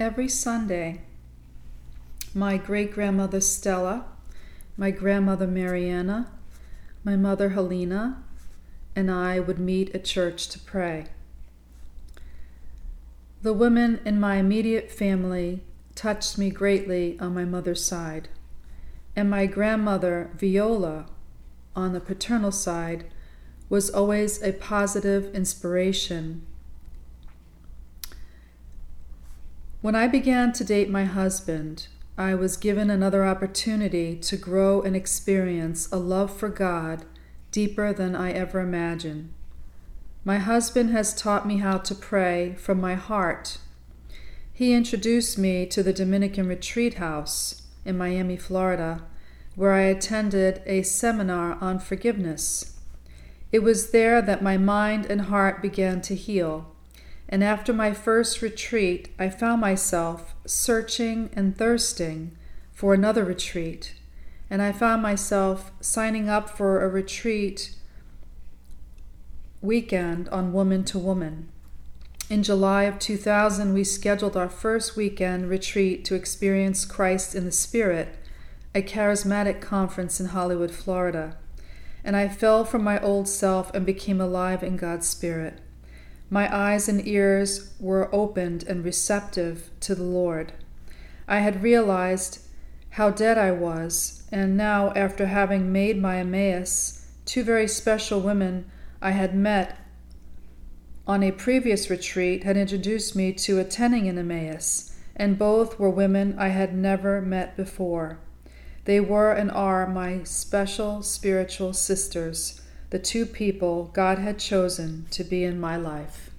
Every Sunday, my great grandmother Stella, my grandmother Mariana, my mother Helena, and I would meet at church to pray. The women in my immediate family touched me greatly on my mother's side, and my grandmother Viola, on the paternal side, was always a positive inspiration When I began to date my husband, I was given another opportunity to grow and experience a love for God deeper than I ever imagined. My husband has taught me how to pray from my heart. He introduced me to the Dominican Retreat House in Miami, Florida, where I attended a seminar on forgiveness. It was there that my mind and heart began to heal and after my first retreat, I found myself searching and thirsting for another retreat. And I found myself signing up for a retreat weekend on Woman to Woman. In July of 2000, we scheduled our first weekend retreat to experience Christ in the Spirit, a charismatic conference in Hollywood, Florida. And I fell from my old self and became alive in God's Spirit. My eyes and ears were opened and receptive to the Lord. I had realized how dead I was, and now, after having made my Emmaus, two very special women I had met on a previous retreat had introduced me to attending an Emmaus, and both were women I had never met before. They were and are my special spiritual sisters the two people God had chosen to be in my life.